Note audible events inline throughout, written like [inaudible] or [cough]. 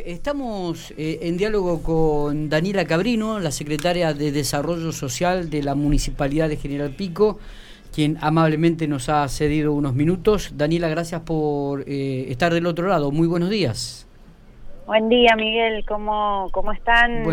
Eh, estamos eh, en diálogo con Daniela Cabrino, la secretaria de Desarrollo Social de la Municipalidad de General Pico, quien amablemente nos ha cedido unos minutos. Daniela, gracias por eh, estar del otro lado. Muy buenos días. Buen día, Miguel. ¿Cómo, cómo están?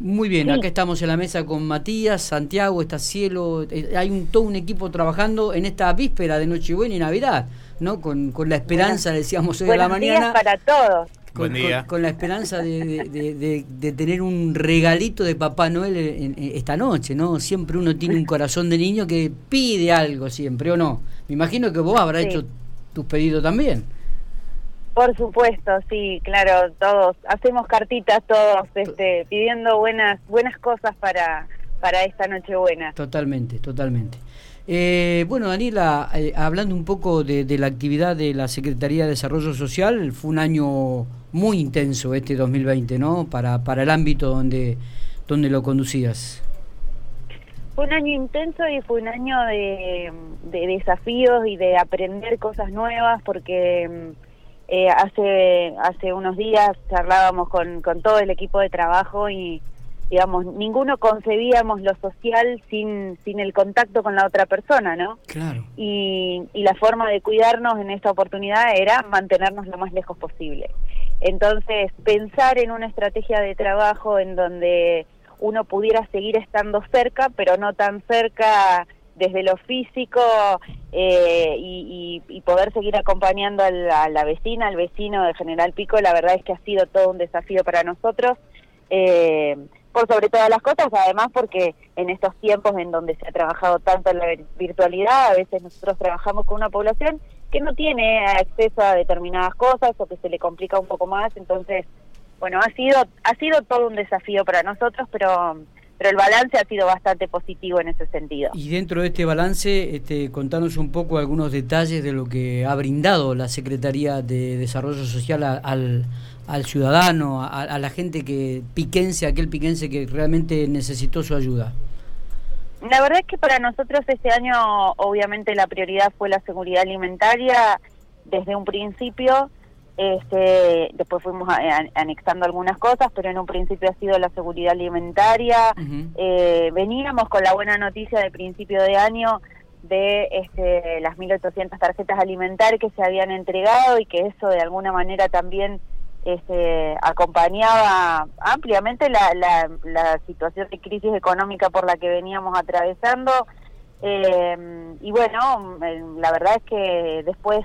Muy bien, acá estamos en la mesa con Matías, Santiago, está Cielo, hay un, todo un equipo trabajando en esta víspera de Nochebuena y Navidad. ¿no? Con, con la esperanza, decíamos hoy a la mañana. para todos. Con, con, la esperanza de, de, tener un regalito de Papá Noel esta noche, ¿no? Siempre uno tiene un corazón de niño que pide algo siempre, ¿o no? Me imagino que vos habrás hecho tus pedidos también. Por supuesto, sí, claro, todos hacemos cartitas todos este, pidiendo buenas buenas cosas para para esta Nochebuena. Totalmente, totalmente. Eh, bueno, Daniela, eh, hablando un poco de, la actividad de la Secretaría de Desarrollo Social, fue un año muy intenso este 2020, ¿no? Para, para el ámbito donde, donde lo conducías. Fue un año intenso y fue un año de, desafíos y de aprender cosas nuevas porque eh, hace, hace unos días charlábamos con, con todo el equipo de trabajo y digamos, ninguno concebíamos lo social sin, sin el contacto con la otra persona, ¿no? Claro. Y, y la forma de cuidarnos en esta oportunidad era mantenernos lo más lejos posible. Entonces, pensar en una estrategia de trabajo en donde uno pudiera seguir estando cerca, pero no tan cerca desde lo físico eh, y, poder seguir acompañando a la, a la, vecina, al vecino de General Pico, la verdad es que ha sido todo un desafío para nosotros. Eh, por sobre todas las cosas, además porque en estos tiempos en donde se ha trabajado tanto en la virtualidad, a veces nosotros trabajamos con una población que no tiene acceso a determinadas cosas o que se le complica un poco más, entonces, bueno, ha sido ha sido todo un desafío para nosotros, pero pero el balance ha sido bastante positivo en ese sentido. Y dentro de este balance, este, contanos un poco algunos detalles de lo que ha brindado la Secretaría de Desarrollo Social al, al ciudadano, a, la gente que piquense, aquel piquense que realmente necesitó su ayuda. La verdad es que para nosotros este año obviamente la prioridad fue la seguridad alimentaria desde un principio este, después fuimos anexando algunas cosas, pero en un principio ha sido la seguridad alimentaria. eh, veníamos con la buena noticia de principio de año de este, las 1.800 tarjetas alimentarias que se habían entregado y que eso de alguna manera también este, acompañaba ampliamente la, la, la situación de crisis económica por la que veníamos atravesando. Eh, y bueno, la verdad es que después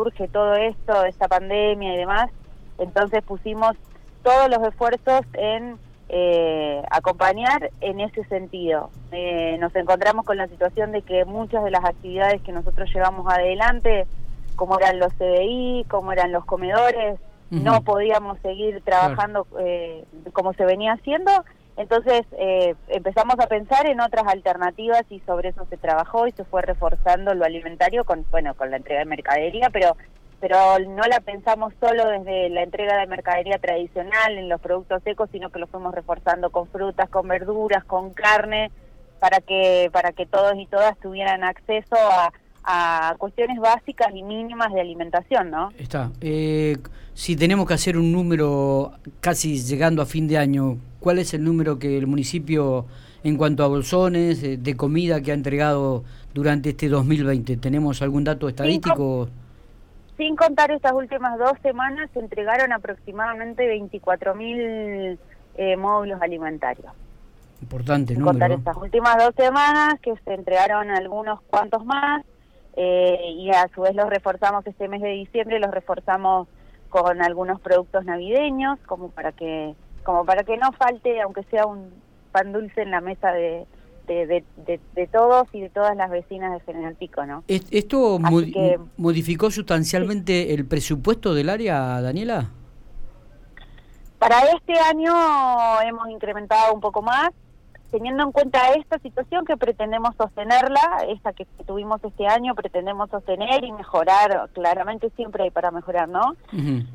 surge todo esto, esta pandemia y demás, entonces pusimos todos los esfuerzos en eh, acompañar en ese sentido. Eh, nos encontramos con la situación de que muchas de las actividades que nosotros llevamos adelante, como eran los CDI, como eran los comedores, no podíamos seguir trabajando eh, como se venía haciendo entonces eh, empezamos a pensar en otras alternativas y sobre eso se trabajó y se fue reforzando lo alimentario con bueno con la entrega de mercadería, pero pero no la pensamos solo desde la entrega de mercadería tradicional en los productos secos, sino que lo fuimos reforzando con frutas, con verduras, con carne, para que para que todos y todas tuvieran acceso a, a cuestiones básicas y mínimas de alimentación, ¿no? Está. Eh, si tenemos que hacer un número casi llegando a fin de año, ¿cuál es el número que el municipio, en cuanto a bolsones eh, de comida que ha entregado durante este 2020? ¿Tenemos algún dato estadístico? Sin, contar estas últimas dos semanas, se entregaron aproximadamente 24.000 eh, módulos alimentarios. Importante, ¿no? contar estas últimas dos semanas, que se entregaron algunos cuantos más, eh, y a su vez los reforzamos este mes de diciembre, los reforzamos con algunos productos navideños, como para que como para que no falte, aunque sea un pan dulce en la mesa de, de, de, todos y de todas las vecinas de General Pico, ¿no? ¿Esto modificó sustancialmente el presupuesto del área, Daniela? Para este año hemos incrementado un poco más, teniendo en cuenta esta situación que pretendemos sostenerla, esta que tuvimos este año, pretendemos sostener y mejorar, claramente siempre hay para mejorar, ¿no?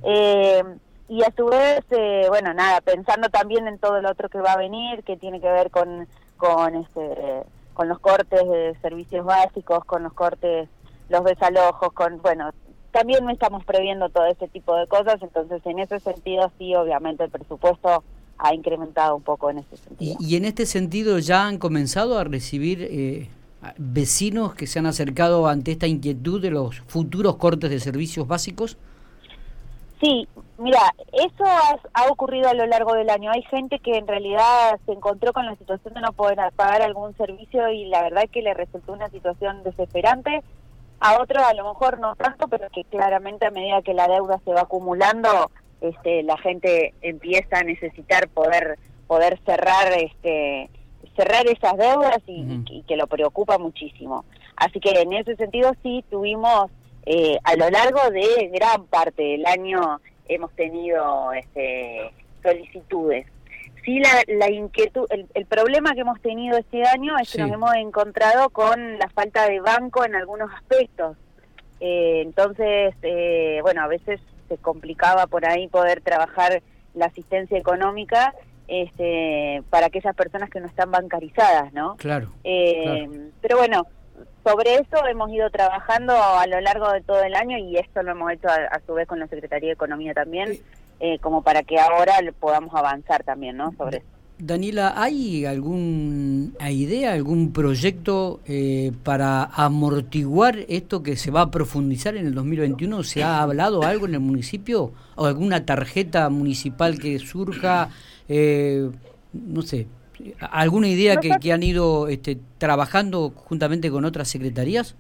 eh, y a su vez, eh, bueno, nada, pensando también en todo lo otro que va a venir, que tiene que ver con, con, este, con los cortes de servicios básicos, con los cortes, los desalojos, con, bueno, también no estamos previendo todo ese tipo de cosas, entonces en ese sentido sí, obviamente el presupuesto ha incrementado un poco en ese sentido. ¿Y, en este sentido ya han comenzado a recibir eh, vecinos que se han acercado ante esta inquietud de los futuros cortes de servicios básicos? Sí, mira, eso ha, ocurrido a lo largo del año. Hay gente que en realidad se encontró con la situación de no poder pagar algún servicio y la verdad es que le resultó una situación desesperante. A otros a lo mejor no tanto, pero que claramente a medida que la deuda se va acumulando, este, la gente empieza a necesitar poder poder cerrar este cerrar esas deudas y, que lo preocupa muchísimo. Así que en ese sentido sí tuvimos eh, a lo largo de gran parte del año hemos tenido este, solicitudes. Sí, la, la inquietud, el, problema que hemos tenido este año es que nos hemos encontrado con la falta de banco en algunos aspectos. Eh, entonces, eh, bueno, a veces se complicaba por ahí poder trabajar la asistencia económica este, para aquellas personas que no están bancarizadas, ¿no? Claro, eh, Pero bueno, sobre eso hemos ido trabajando a lo largo de todo el año y esto lo hemos hecho a, su vez con la Secretaría de Economía también, eh, como para que ahora podamos avanzar también, ¿no? Sobre eso. Daniela, ¿hay alguna idea, algún proyecto eh, para amortiguar esto que se va a profundizar en el 2021? ¿Se ha hablado algo en el municipio? ¿O alguna tarjeta municipal que surja? Eh, no sé, ¿alguna idea que, que, han ido este, trabajando juntamente con otras secretarías?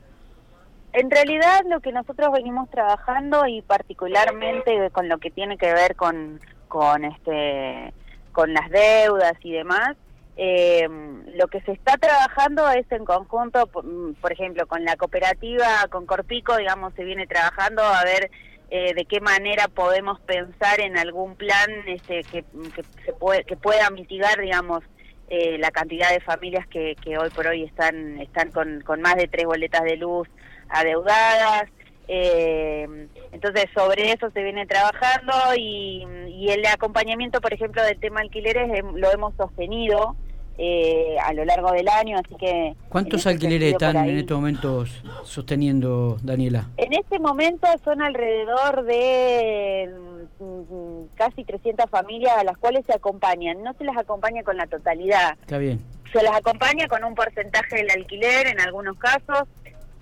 En realidad lo que nosotros venimos trabajando y particularmente con lo que tiene que ver con, con este con las deudas y demás, eh, lo que se está trabajando es en conjunto, por, ejemplo, con la cooperativa, con Corpico, digamos, se viene trabajando a ver eh, de qué manera podemos pensar en algún plan este, que, que, se puede, que pueda mitigar, digamos, eh, la cantidad de familias que, que hoy por hoy están, están con, más de tres boletas de luz adeudadas. Eh, entonces sobre eso se viene trabajando y, el acompañamiento, por ejemplo, del tema alquileres lo hemos sostenido eh, a lo largo del año, así que... ¿Cuántos alquileres están en estos momentos sosteniendo, Daniela? En este momento son alrededor de mm, casi 300 familias a las cuales se acompañan. No se las acompaña con la totalidad. Está bien. Se las acompaña con un porcentaje del alquiler en algunos casos.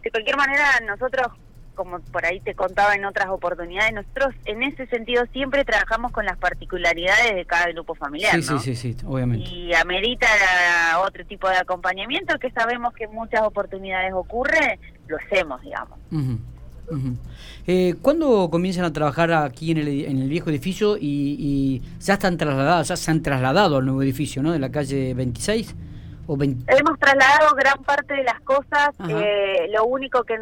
De cualquier manera, nosotros como por ahí te contaba en otras oportunidades, nosotros en ese sentido siempre trabajamos con las particularidades de cada grupo familiar. Sí, sí, sí, obviamente. Y amerita otro tipo de acompañamiento que sabemos que en muchas oportunidades ocurre, lo hacemos, digamos. Eh, ¿Cuándo comienzan a trabajar aquí en el, en el viejo edificio y, ya están trasladados, ya se han trasladado al nuevo edificio, ¿no? De la calle 26? Hemos trasladado gran parte de las cosas. Eh, lo único que,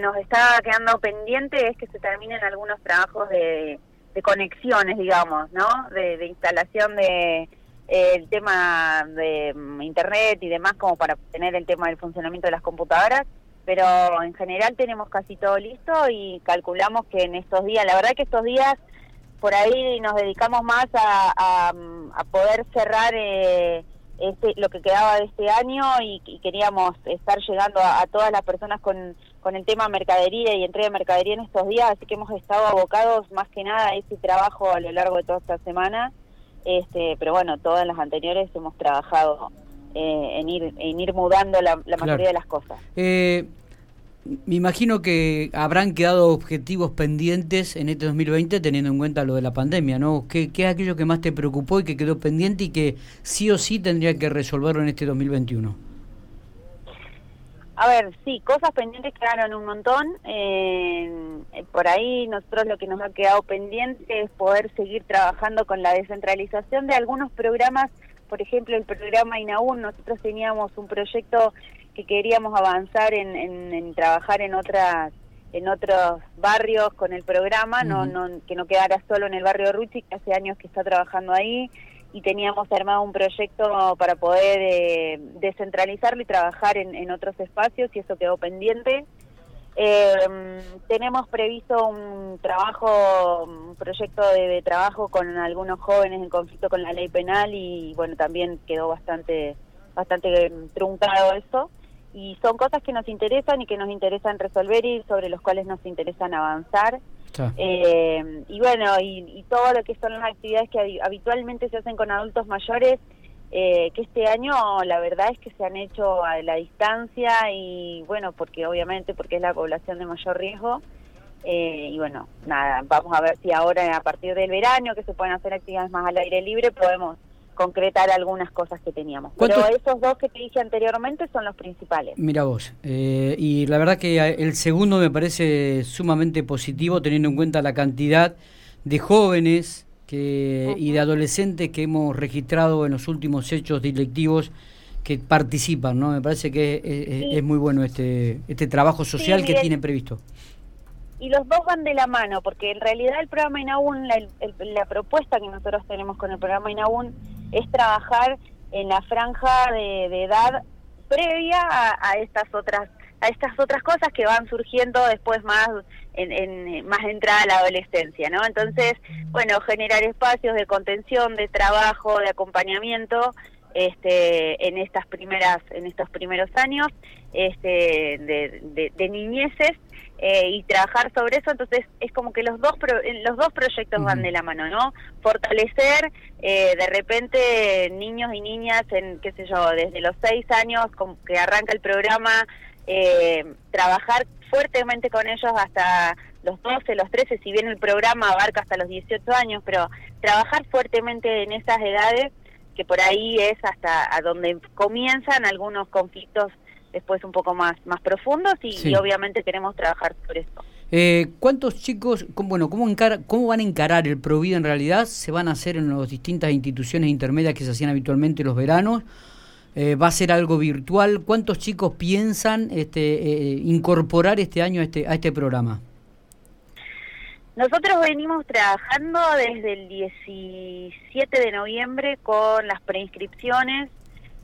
nos está quedando pendiente es que se terminen algunos trabajos de, conexiones, digamos, ¿no? De, instalación de eh, el tema de mm, internet y demás, como para tener el tema del funcionamiento de las computadoras. Pero en general tenemos casi todo listo y calculamos que en estos días, la verdad que estos días por ahí nos dedicamos más a, a, poder cerrar. Eh, este, lo que quedaba de este año y, queríamos estar llegando a, todas las personas con, con el tema mercadería y entrega de mercadería en estos días, así que hemos estado abocados más que nada a ese trabajo a lo largo de toda esta semana, este, pero bueno, todas las anteriores hemos trabajado eh, en, ir, en ir mudando la, mayoría de las cosas. Eh, me imagino que habrán quedado objetivos pendientes en este 2020 teniendo en cuenta lo de la pandemia, ¿no? ¿Qué, es aquello que más te preocupó y que quedó pendiente y que sí o sí tendría que resolverlo en este 2021? A ver, sí, cosas pendientes quedaron un montón. Eh, por ahí nosotros lo que nos ha quedado pendiente es poder seguir trabajando con la descentralización de algunos programas. Por ejemplo, el programa INAUN, nosotros teníamos un proyecto que queríamos avanzar en, trabajar en otras en otros barrios con el programa, no, no, que no quedara solo en el barrio Ruchi, que hace años que está trabajando ahí, y teníamos armado un proyecto para poder eh, descentralizarlo y trabajar en, otros espacios, y eso quedó pendiente. Eh, tenemos previsto un trabajo, un proyecto de, de, trabajo con algunos jóvenes en conflicto con la ley penal y bueno, también quedó bastante, bastante truncado eso y son cosas que nos interesan y que nos interesan resolver y sobre los cuales nos interesan avanzar. Eh, y bueno, y, todo lo que son las actividades que habitualmente se hacen con adultos mayores, eh, que este año la verdad es que se han hecho a la distancia y bueno, porque obviamente porque es la población de mayor riesgo. Eh, y bueno, nada, vamos a ver si ahora a partir del verano que se pueden hacer actividades más al aire libre podemos concretar algunas cosas que teníamos. Pero esos dos que te dije anteriormente son los principales. Mira vos, eh, y la verdad que el segundo me parece sumamente positivo teniendo en cuenta la cantidad de jóvenes que, y de adolescentes que hemos registrado en los últimos hechos directivos que participan, ¿no? Me parece que es, muy bueno este, este trabajo social que tienen previsto y los dos van de la mano, porque en realidad el programa INAUN, la, propuesta que nosotros tenemos con el programa INAUN es trabajar en la franja de, edad previa a, estas otras a estas otras cosas que van surgiendo después más en, más entrada a la adolescencia, ¿no? Entonces, bueno, generar espacios de contención, de trabajo, de acompañamiento este, en estas primeras en estos primeros años este, de, de niñeces eh, y trabajar sobre eso, entonces es como que los dos los dos proyectos van de la mano, ¿no? Fortalecer eh, de repente niños y niñas en, qué sé yo, desde los seis años como que arranca el programa, eh, trabajar fuertemente con ellos hasta los 12, los 13, si bien el programa abarca hasta los 18 años, pero trabajar fuertemente en esas edades, que por ahí es hasta a donde comienzan algunos conflictos después un poco más, más profundos y, obviamente queremos trabajar sobre esto. Eh, ¿Cuántos chicos, cómo, bueno, cómo, cómo van a encarar el Provida en realidad? ¿Se van a hacer en las distintas instituciones intermedias que se hacían habitualmente los veranos? Eh, ¿Va a ser algo virtual? ¿Cuántos chicos piensan este, eh, incorporar este año a este, a este programa? Nosotros venimos trabajando desde el 17 de noviembre con las preinscripciones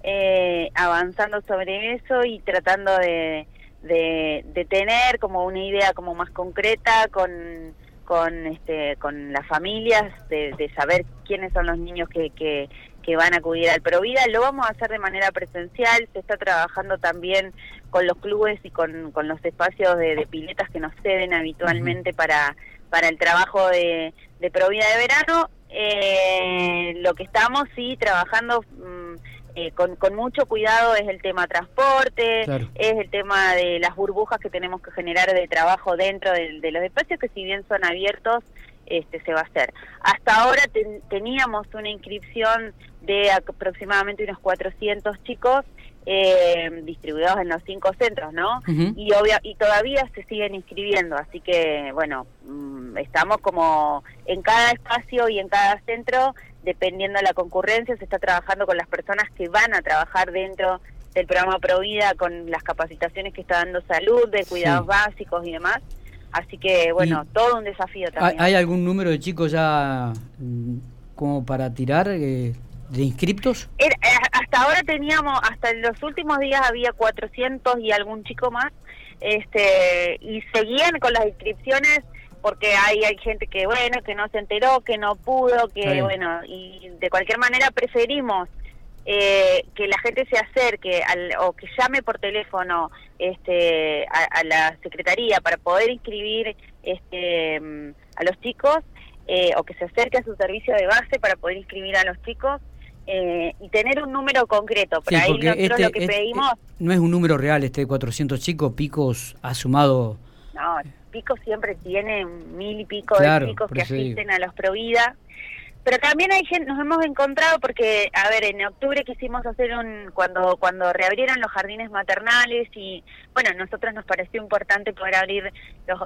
eh, avanzando sobre eso y tratando de, de, tener como una idea como más concreta con con este con las familias de, saber quiénes son los niños que, que, que van a acudir al Provida lo vamos a hacer de manera presencial. Se está trabajando también con los clubes y con, con los espacios de, piletas que nos ceden habitualmente para para el trabajo de, de Provida de verano. Eh, lo que estamos sí trabajando mm, eh, con, con, mucho cuidado es el tema transporte, es el tema de las burbujas que tenemos que generar de trabajo dentro de, los espacios que si bien son abiertos, este se va a hacer. Hasta ahora teníamos una inscripción de aproximadamente unos 400 chicos eh, distribuidos en los cinco centros, ¿no? y, obvia, y todavía se siguen inscribiendo, así que, bueno, mm, estamos como en cada espacio y en cada centro dependiendo de la concurrencia, se está trabajando con las personas que van a trabajar dentro del programa Provida, con las capacitaciones que está dando salud, de cuidados básicos y demás. Así que, bueno, todo un desafío también. ¿Hay algún número de chicos ya mm, como para tirar eh, de inscriptos? Eh, hasta ahora teníamos, hasta los últimos días había 400 y algún chico más, este y seguían con las inscripciones porque hay, hay gente que, bueno, que no se enteró, que no pudo, que, bueno, y de cualquier manera preferimos eh, que la gente se acerque al, o que llame por teléfono este, a, la secretaría para poder inscribir este, mm, a los chicos eh, o que se acerque a su servicio de base para poder inscribir a los chicos eh, y tener un número concreto. Por ahí nosotros este, lo que pedimos... No es un número real este de 400 chicos, Picos ha sumado... No, Pico siempre tiene mil y pico de chicos que asisten a los Provida. Pero también hay gente, nos hemos encontrado porque, a ver, en octubre quisimos hacer un, cuando cuando reabrieron los jardines maternales y, bueno, a nosotros nos pareció importante poder abrir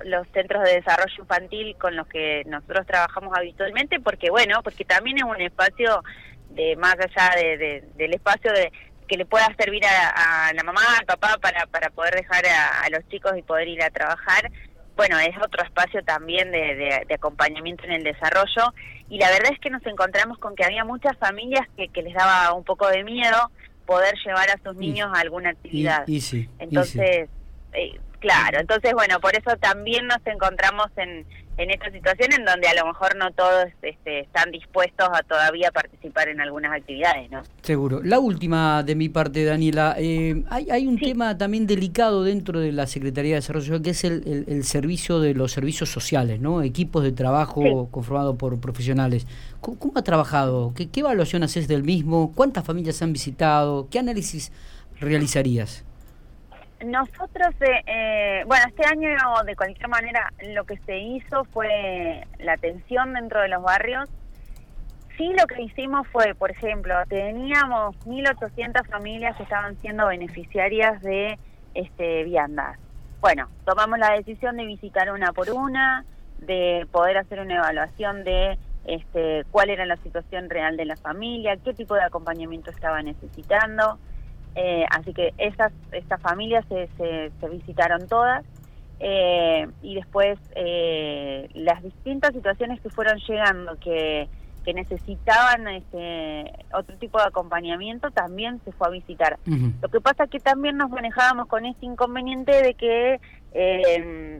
los, centros de desarrollo infantil con los que nosotros trabajamos habitualmente, porque, bueno, porque también es un espacio de más allá de, del espacio de que le pueda servir a, la mamá, al papá para, para poder dejar a los chicos y poder ir a trabajar bueno, es otro espacio también de, acompañamiento en el desarrollo y la verdad es que nos encontramos con que había muchas familias que, les daba un poco de miedo poder llevar a sus niños a alguna actividad. Y, sí, Entonces, eh, Claro, entonces bueno, por eso también nos encontramos en, en esta situación en donde a lo mejor no todos este, están dispuestos a todavía participar en algunas actividades, ¿no? Seguro. La última de mi parte, Daniela, eh, hay, hay un tema también delicado dentro de la Secretaría de Desarrollo Social que es el, el, servicio de los servicios sociales, ¿no? Equipos de trabajo conformados por profesionales. ¿Cómo, ha trabajado? ¿Qué, ¿Qué evaluación haces del mismo? ¿Cuántas familias han visitado? ¿Qué análisis realizarías? Nosotros, eh, eh, bueno, este año de cualquier manera lo que se hizo fue la atención dentro de los barrios. Sí, lo que hicimos fue, por ejemplo, teníamos 1.800 familias que estaban siendo beneficiarias de este, viandas. Bueno, tomamos la decisión de visitar una por una, de poder hacer una evaluación de este, cuál era la situación real de la familia, qué tipo de acompañamiento estaba necesitando. Eh, así que esas, estas familias se, se, visitaron todas eh, y después eh, las distintas situaciones que fueron llegando que, que necesitaban este, otro tipo de acompañamiento también se fue a visitar. Lo que pasa es que también nos manejábamos con este inconveniente de que,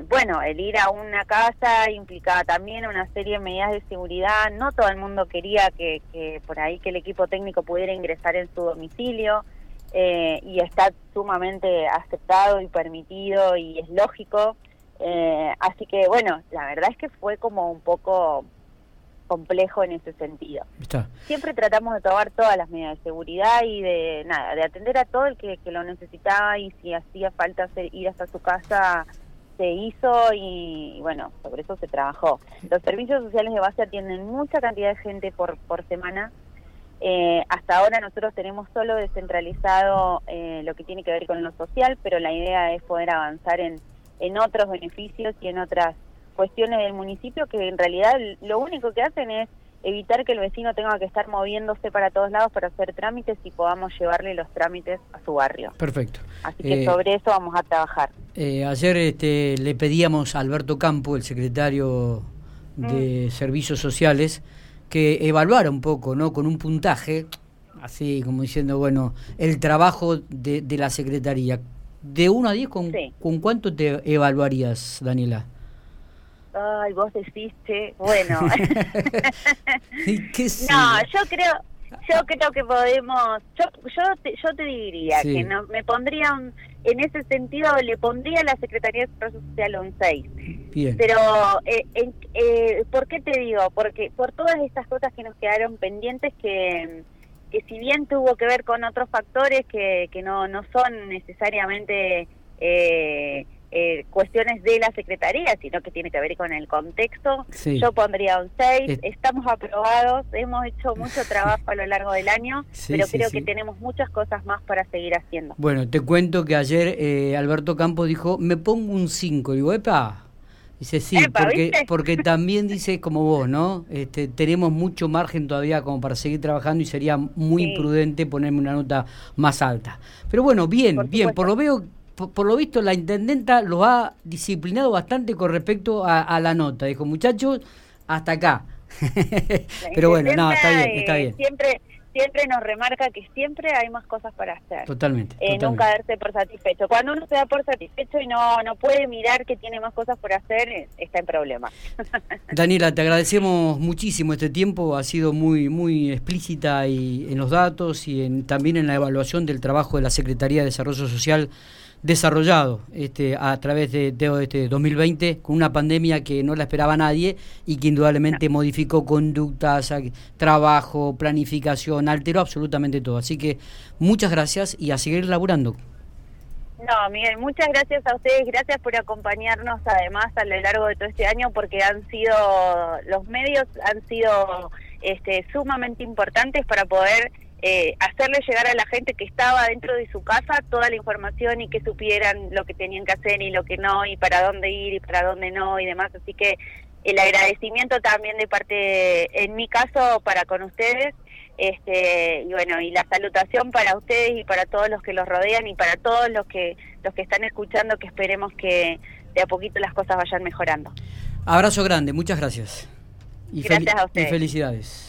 bueno, el ir a una casa implicaba también una serie de medidas de seguridad, no todo el mundo quería que, que por ahí que el equipo técnico pudiera ingresar en su domicilio. Eh, y está sumamente aceptado y permitido y es lógico. Eh, así que bueno, la verdad es que fue como un poco complejo en ese sentido. Siempre tratamos de tomar todas las medidas de seguridad y de nada, de atender a todo el que, lo necesitaba y si hacía falta ir hasta su casa se hizo y, bueno, sobre eso se trabajó. Los servicios sociales de base atienden mucha cantidad de gente por, por semana eh, hasta ahora nosotros tenemos solo descentralizado eh, lo que tiene que ver con lo social, pero la idea es poder avanzar en, en otros beneficios y en otras cuestiones del municipio que en realidad lo único que hacen es evitar que el vecino tenga que estar moviéndose para todos lados para hacer trámites y podamos llevarle los trámites a su barrio. Perfecto. Así que eh, sobre eso vamos a trabajar. ayer este, le pedíamos a Alberto Campo, el secretario de mm. Servicios Sociales, que evaluara un poco, ¿no? Con un puntaje, así como diciendo, bueno, el trabajo de, de la Secretaría. De 1 a 10, ¿con, ¿con cuánto te evaluarías, Daniela? Ay, vos deciste, bueno. [laughs] no, yo creo, yo creo que podemos, yo, yo, te, yo te diría que no, me pondría, un, en ese sentido, le pondría a la Secretaría de Desarrollo Social un 6. Pero, eh, eh, ¿por qué te digo? Porque por todas estas cosas que nos quedaron pendientes que que si bien tuvo que ver con otros factores que, que no, no son necesariamente eh, eh, cuestiones de la Secretaría, sino que tiene que ver con el contexto. Yo pondría un 6, eh. estamos aprobados, hemos hecho mucho [laughs] trabajo a lo largo del año, pero creo que tenemos muchas cosas más para seguir haciendo. Bueno, te cuento que ayer eh, Alberto Campos dijo, me pongo un 5, digo, epa. Dice sí, porque, [laughs] porque también dice como vos, ¿no? Este, tenemos mucho margen todavía como para seguir trabajando y sería muy imprudente ponerme una nota más alta. Pero bueno, bien, bien, por lo veo por, lo visto la intendenta lo ha disciplinado bastante con respecto a, la nota. Dijo, muchachos, hasta acá. [laughs] Pero bueno, no, está bien, está bien. Siempre, siempre nos remarca que siempre hay más cosas para hacer. Totalmente. Eh, nunca darse por satisfecho. Cuando uno se da por satisfecho y no, no puede mirar que tiene más cosas por hacer, eh, está en problema. [laughs] Daniela, te agradecemos muchísimo este tiempo. Ha sido muy, muy explícita y en los datos y en, también en la evaluación del trabajo de la Secretaría de Desarrollo Social desarrollado este, a través de, este 2020 con una pandemia que no la esperaba nadie y que indudablemente modificó conductas, trabajo, planificación, alteró absolutamente todo. Así que muchas gracias y a seguir laburando. No, Miguel, muchas gracias a ustedes, gracias por acompañarnos además a lo largo de todo este año porque han sido, los medios han sido este, sumamente importantes para poder eh, hacerle llegar a la gente que estaba dentro de su casa toda la información y que supieran lo que tenían que hacer y lo que no, y para dónde ir y para dónde no y demás. Así que el agradecimiento también de parte, en mi caso, para con ustedes, este, y bueno, y la salutación para ustedes y para todos los que los rodean y para todos los que, los que están escuchando, que esperemos que de a poquito las cosas vayan mejorando. Abrazo grande, muchas gracias. Y gracias a ustedes. Y felicidades.